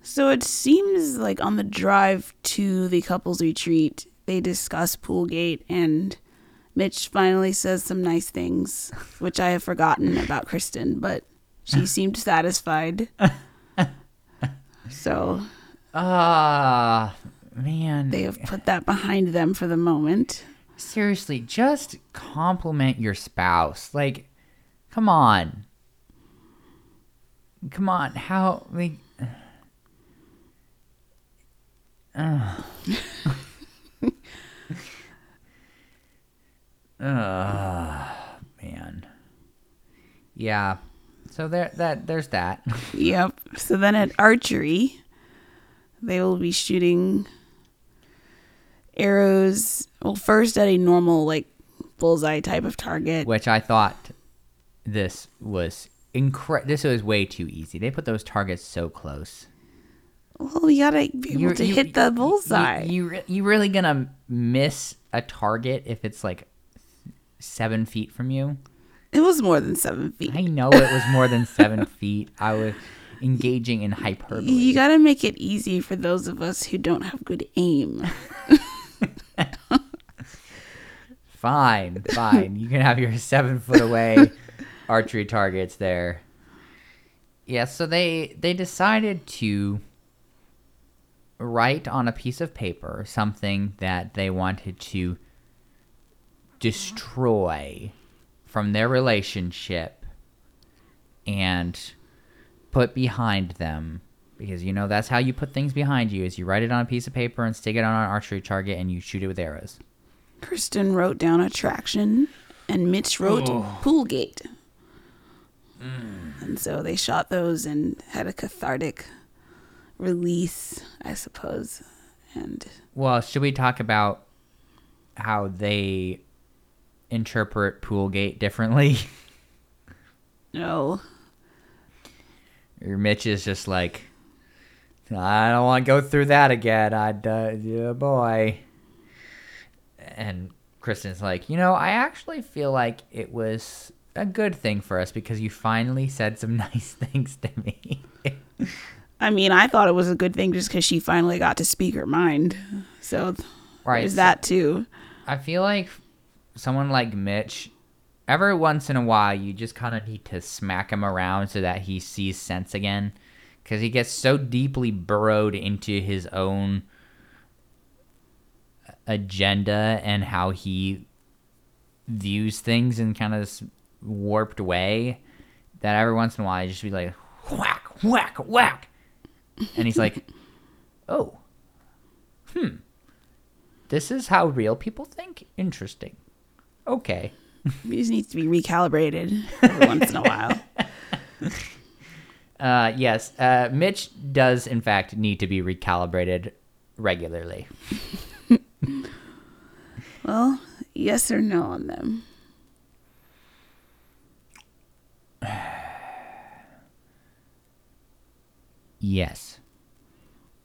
So it seems like on the drive to the couples retreat, they discuss Poolgate and Mitch finally says some nice things, which I have forgotten about Kristen, but she seemed satisfied. So Ah, man. they have put that behind them for the moment. Seriously, just compliment your spouse. Like, come on. Come on. How like Ugh. Ugh, man. Yeah. So there that there's that. Yep. So then at archery, they will be shooting arrows. Well, first at a normal, like, bullseye type of target. which I thought this was incre- this was way too easy. They put those targets so close. Well, you gotta be able You're- to you- hit the bullseye. You, you, you really gonna miss a target if it's like seven feet from you? it was more than seven feet. I know it was more than seven feet. I was engaging in hyperbole. You gotta make it easy for those of us who don't have good aim. Fine, fine. You can have your seven foot away archery targets there. Yeah, so they they decided to write on a piece of paper something that they wanted to destroy from their relationship and put behind them because you know that's how you put things behind you is you write it on a piece of paper and stick it on an archery target and you shoot it with arrows. Kristen wrote down attraction, and Mitch wrote poolgate. And so they shot those and had a cathartic release, I suppose. And Well, should we talk about how they interpret Poolgate differently? no, or Mitch is just like, I don't want to go through that again. I'd, uh, yeah, boy. And Kristen's like, you know, I actually feel like it was a good thing for us because you finally said some nice things to me. I mean, I thought it was a good thing just because she finally got to speak her mind. So right. there's so that too. I feel like someone like Mitch, every once in a while, you just kind of need to smack him around so that he sees sense again. Because he gets so deeply burrowed into his own agenda and how he views things in kind of this warped way that every once in a while I just be like whack whack whack. And he's like oh hmm. This is how real people think? Interesting. Okay. He just needs to be recalibrated every once in a while. uh yes uh mitch does in fact need to be recalibrated regularly Well, yes or no on them. yes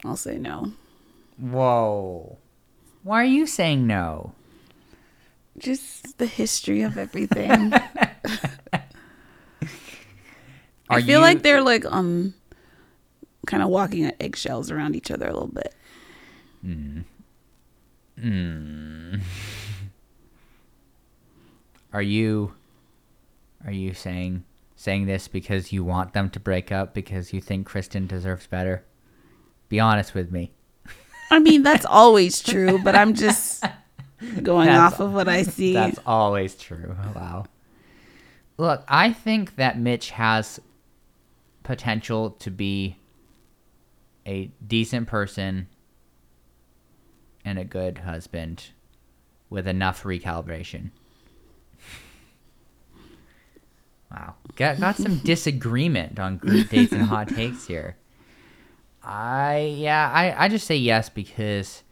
I'll say no. whoa why are you saying no Just the history of everything. Are I feel you- like they're like um kind of walking on eggshells around each other a little bit. Hmm. Are you are you saying saying this because you want them to break up because you think Kristen deserves better? Be honest with me. I mean, that's always true, but I'm just going That's- off of what I see. That's always true. Wow. Look, I think that Mitch has potential to be a decent person and a good husband with enough recalibration. Wow. Got, got some disagreement on group dates and hot takes here. I, yeah, I, I just say yes because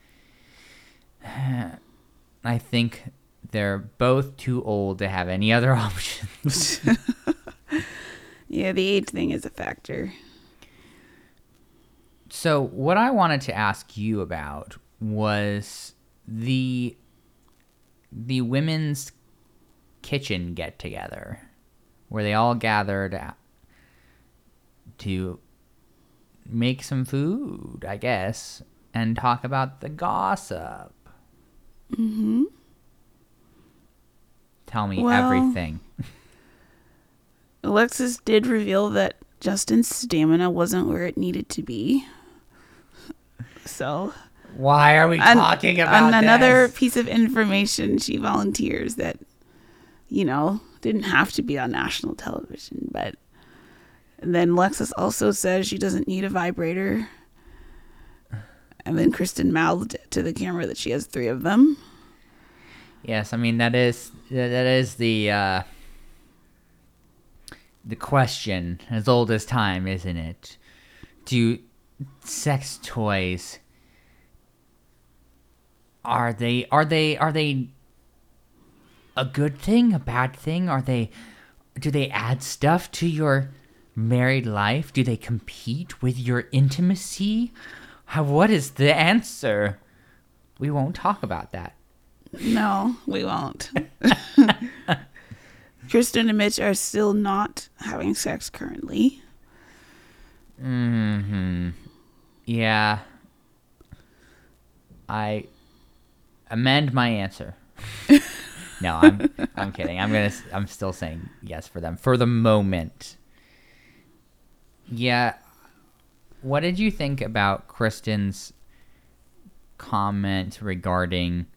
I think they're both too old to have any other options. yeah, the age thing is a factor. so, what I wanted to ask you about was the the women's kitchen get together where they all gathered to make some food, I guess, and talk about the gossip. hmm Tell me Well- everything. Alexis did reveal that Justin's stamina wasn't where it needed to be. So, Why are we talking about and another this? piece of information she volunteers that, you know, didn't have to be on national television, but and then Lexus also says she doesn't need a vibrator. And then Kristen mouthed to the camera that she has three of them. Yes, I mean that is that is the uh, the question as old as time, isn't it? Do sex toys are they are they are they a good thing, a bad thing? Are they do they add stuff to your married life? Do they compete with your intimacy? How, what is the answer? We won't talk about that. No, we won't. Kristen and Mitch are still not having sex currently. Hmm. Yeah. I amend my answer. no, I'm I'm kidding. I'm gonna I'm still saying yes for them for the moment. Yeah. What did you think about Kristen's comment regarding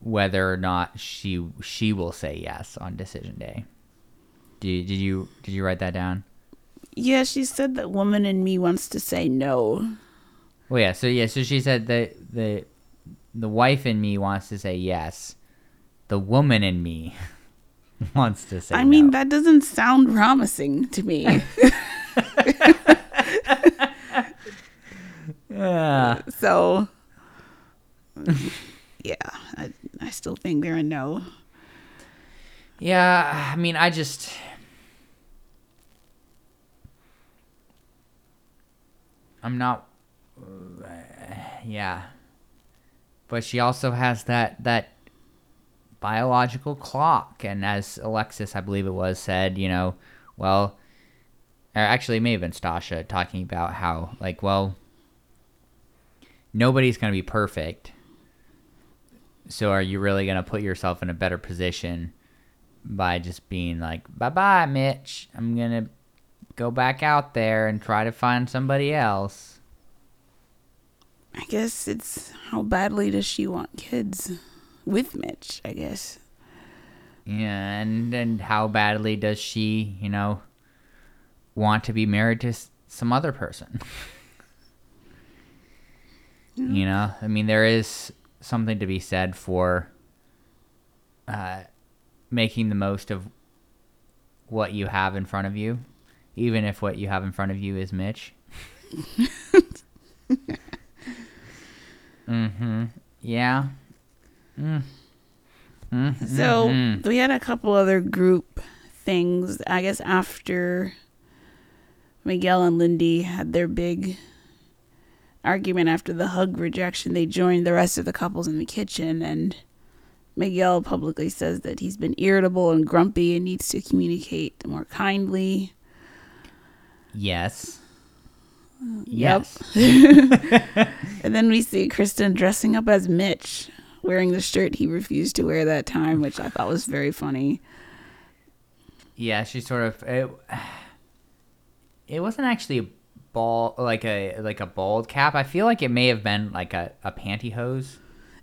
whether or not she she will say yes on decision day? Did, did you did you write that down? Yeah, she said that woman in me wants to say no. Well, yeah. So yeah. So she said that the the wife in me wants to say yes. The woman in me wants to say. I mean, no. that doesn't sound promising to me. Yeah. so, yeah, I, I still think they're a no. Yeah. I mean, I just. I'm not. uh, yeah. But she also has that that biological clock. And as Alexis, I believe it was, said, you know, well, or actually, it may have been Stacia talking about how, like, well, nobody's going to be perfect. So are you really going to put yourself in a better position by just being like, bye bye, Mitch? I'm going to go back out there and try to find somebody else. I guess it's how badly does she want kids with Mitch, I guess. Yeah, and and how badly does she, you know, want to be married to some other person? You know, I mean, there is something to be said for uh, making the most of what you have in front of you, even if what you have in front of you is Mitch. mm-hmm. Yeah. Mm. Mm, So mhm. we had a couple other group things. I guess after Miguel and Lindy had their big argument after the hug rejection, they joined the rest of the couples in the kitchen and Miguel publicly says that he's been irritable and grumpy and needs to communicate more kindly. Yes. Yep. And then we see Kristen dressing up as Mitch, wearing the shirt he refused to wear that time, which I thought was very funny. Yeah, she sort of it, it wasn't actually a ball like a like a bald cap. I feel like it may have been like a, a pantyhose.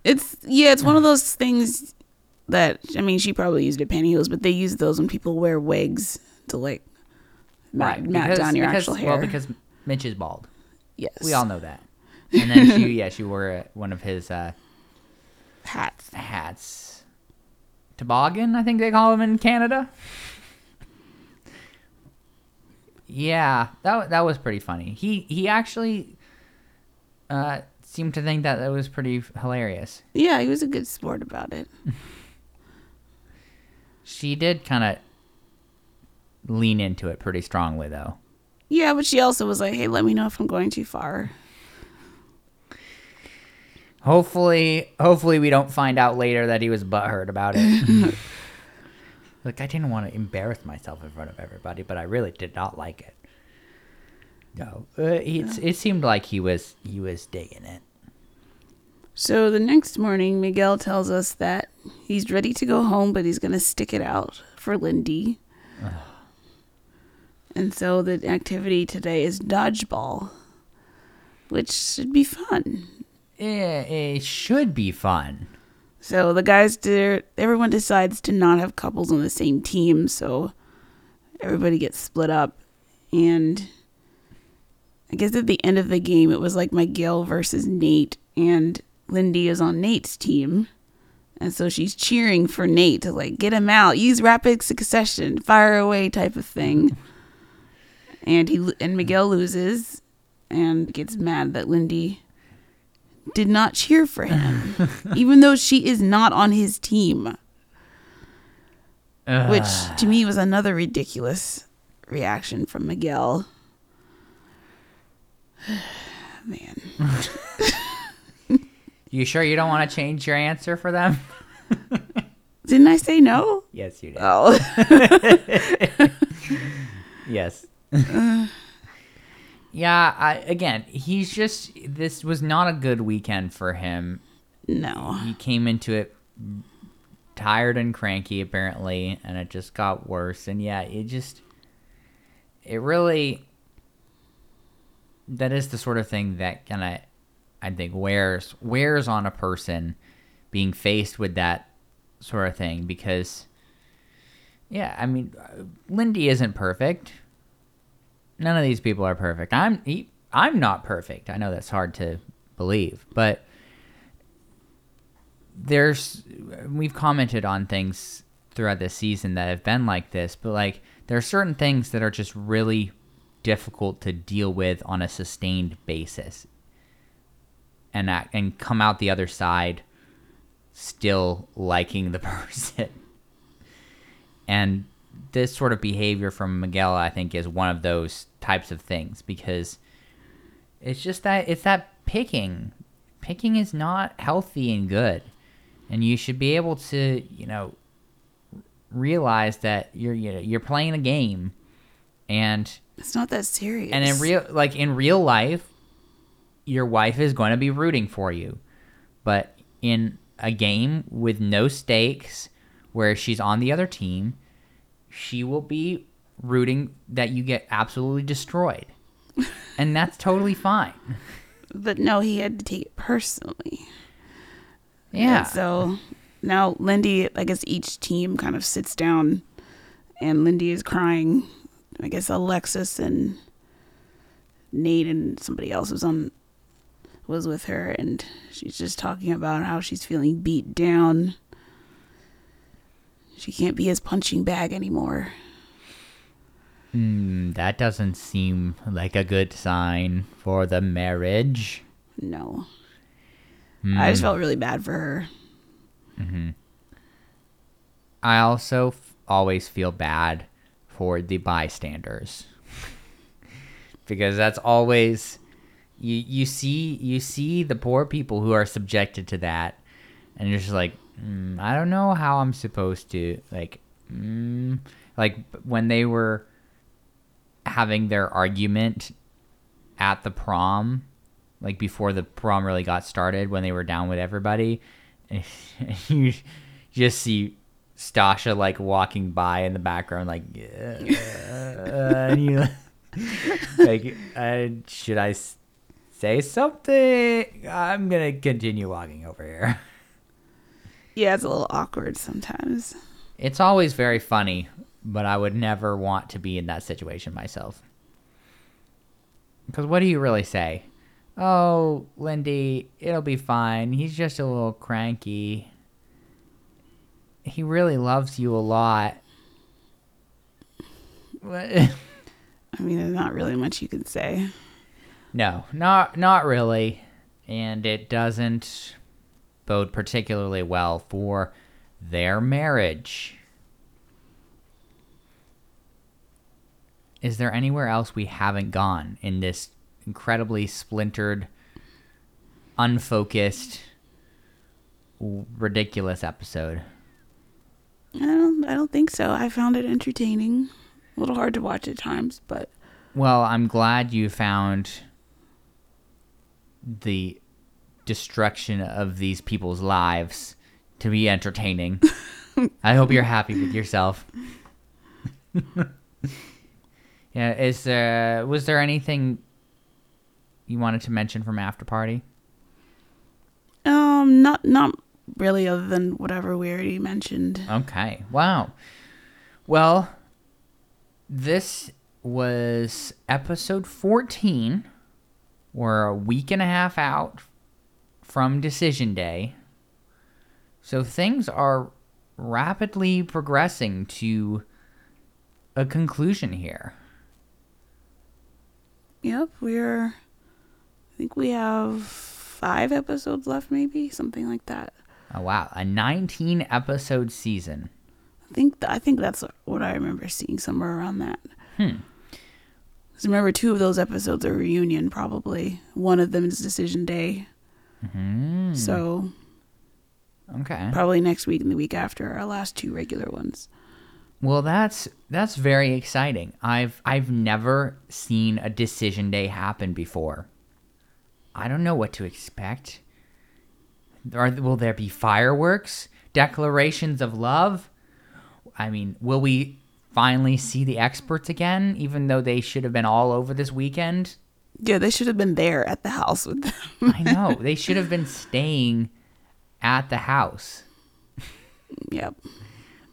It's yeah, it's one of those things that I mean, she probably used a pantyhose, but they use those when people wear wigs to like mat, mat down your because, actual hair. Well, because Mitch is bald. yes, We all know that. And then she yeah, she wore one of his uh, hats. hats. Toboggan, I think they call them in Canada. Yeah, that that was pretty funny. He he actually uh, seemed to think that that was pretty hilarious. Yeah, he was a good sport about it. She did kind of lean into it pretty strongly, though. Yeah, but she also was like, "Hey, let me know if I'm going too far." Hopefully, hopefully we don't find out later that he was butthurt about it. like I didn't want to embarrass myself in front of everybody, but I really did not like it. No, uh, it's, it seemed like he was he was digging it. So the next morning, Miguel tells us that he's ready to go home, but he's going to stick it out for Lindy. And so the activity today is dodgeball, which should be fun. It, it should be fun. So the guys, everyone decides to not have couples on the same team, so everybody gets split up. And I guess at the end of the game, it was like Miguel versus Nate, and Lindy is on Nate's team. And so she's cheering for Nate to like get him out, use rapid succession, fire away type of thing. And he and Miguel loses and gets mad that Lindy did not cheer for him, even though she is not on his team, which to me was another ridiculous reaction from Miguel. Man, You sure you don't want to change your answer for them? didn't I say no? yes, you did. Oh, Yes. yeah, I, again, he's just this was not a good weekend for him. no. He came into it tired and cranky apparently, and it just got worse. And yeah, it just it really that is the sort of thing that kind of I think wears wears on a person being faced with that sort of thing because yeah, I mean Lindy isn't perfect. None of these people are perfect. I'm he, I'm not perfect. I know that's hard to believe, but there's we've commented on things throughout this season that have been like this, but like there are certain things that are just really difficult to deal with on a sustained basis. And act, and come out the other side still liking the person. And this sort of behavior from Miguel I think is one of those types of things because it's just that it's that picking. Picking is not healthy and good and you should be able to, you know, realize that you're you know, you're playing a game, and It's not that serious. and in real like in real life, your wife is going to be rooting for you, but in a game with no stakes, where she's on the other team, she will be rooting that you get absolutely destroyed, and that's totally fine. But no, he had to take it personally. Yeah. And so now Lindy, I guess each team kind of sits down and Lindy is crying. I guess Alexis and Nate and somebody else was on was with her and she's just talking about how she's feeling beat down. She can't be his punching bag anymore. Hmm, that doesn't seem like a good sign for the marriage. No. I just felt really bad for her. I also f- always feel bad for the bystanders because that's always you you see you see the poor people who are subjected to that and you're just like mm, I don't know how I'm supposed to like mm, like when they were having their argument at the prom like before the prom really got started when they were down with everybody you just see Stacia like walking by in the background like and you like uh, should I say something? I'm gonna continue walking over here Yeah, it's a little awkward sometimes. it's always very funny but I would never want to be in that situation myself because what do you really say oh Lindy it'll be fine he's just a little cranky he really loves you a lot What? I mean, there's not really much you can say. No, not not really, and it doesn't bode particularly well for their marriage. Is there anywhere else we haven't gone in this incredibly splintered, unfocused, ridiculous episode? I don't. I don't think so. I found it entertaining. A little hard to watch at times, but Well, I'm glad you found the destruction of these people's lives to be entertaining. I hope you're happy with yourself. yeah, is there was there anything you wanted to mention from After Party? um, not not really, other than whatever we already mentioned. Okay. Wow. Well, this was episode 14. We're a week and a half out from decision day. So things are rapidly progressing to a conclusion here. Yep, we're. I think we have five episodes left, maybe something like that. Oh wow, a 19 episode season. I think th- I think that's what I remember seeing somewhere around that. Hmm. 'Cause remember, two of those episodes are reunion, probably. One of them is decision day. Hmm. So Okay. probably next week and the week after our last two regular ones. Well, that's that's very exciting. I've I've never seen a decision day happen before. I don't know what to expect. Are will there be fireworks, declarations of love? I mean, will we finally see the experts again even though they should have been all over this weekend? Yeah, they should have been there at the house with them. I know. they should have been staying at the house. yep.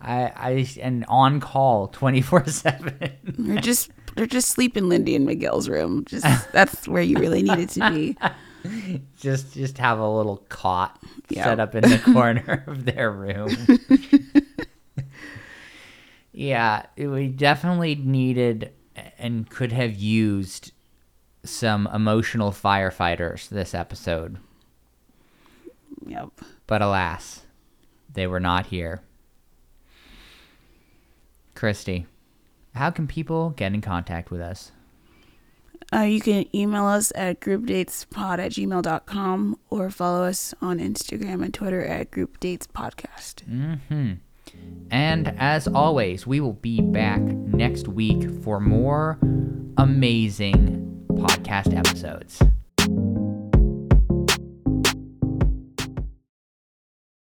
I I and on call 24/7. They're just they're just sleeping Lindy and Miguel's room. Just that's where you really need it to be. just just have a little cot Yeah. set up in the corner of their room. yeah, we definitely needed and could have used some emotional firefighters this episode, Yep. but alas, they were not here. Christy, how can people get in contact with us? Uh, you can email us at groupdatespod at gmail.com or follow us on Instagram and Twitter at groupdatespodcast. Mm-hmm. And as always, we will be back next week for more amazing podcast episodes.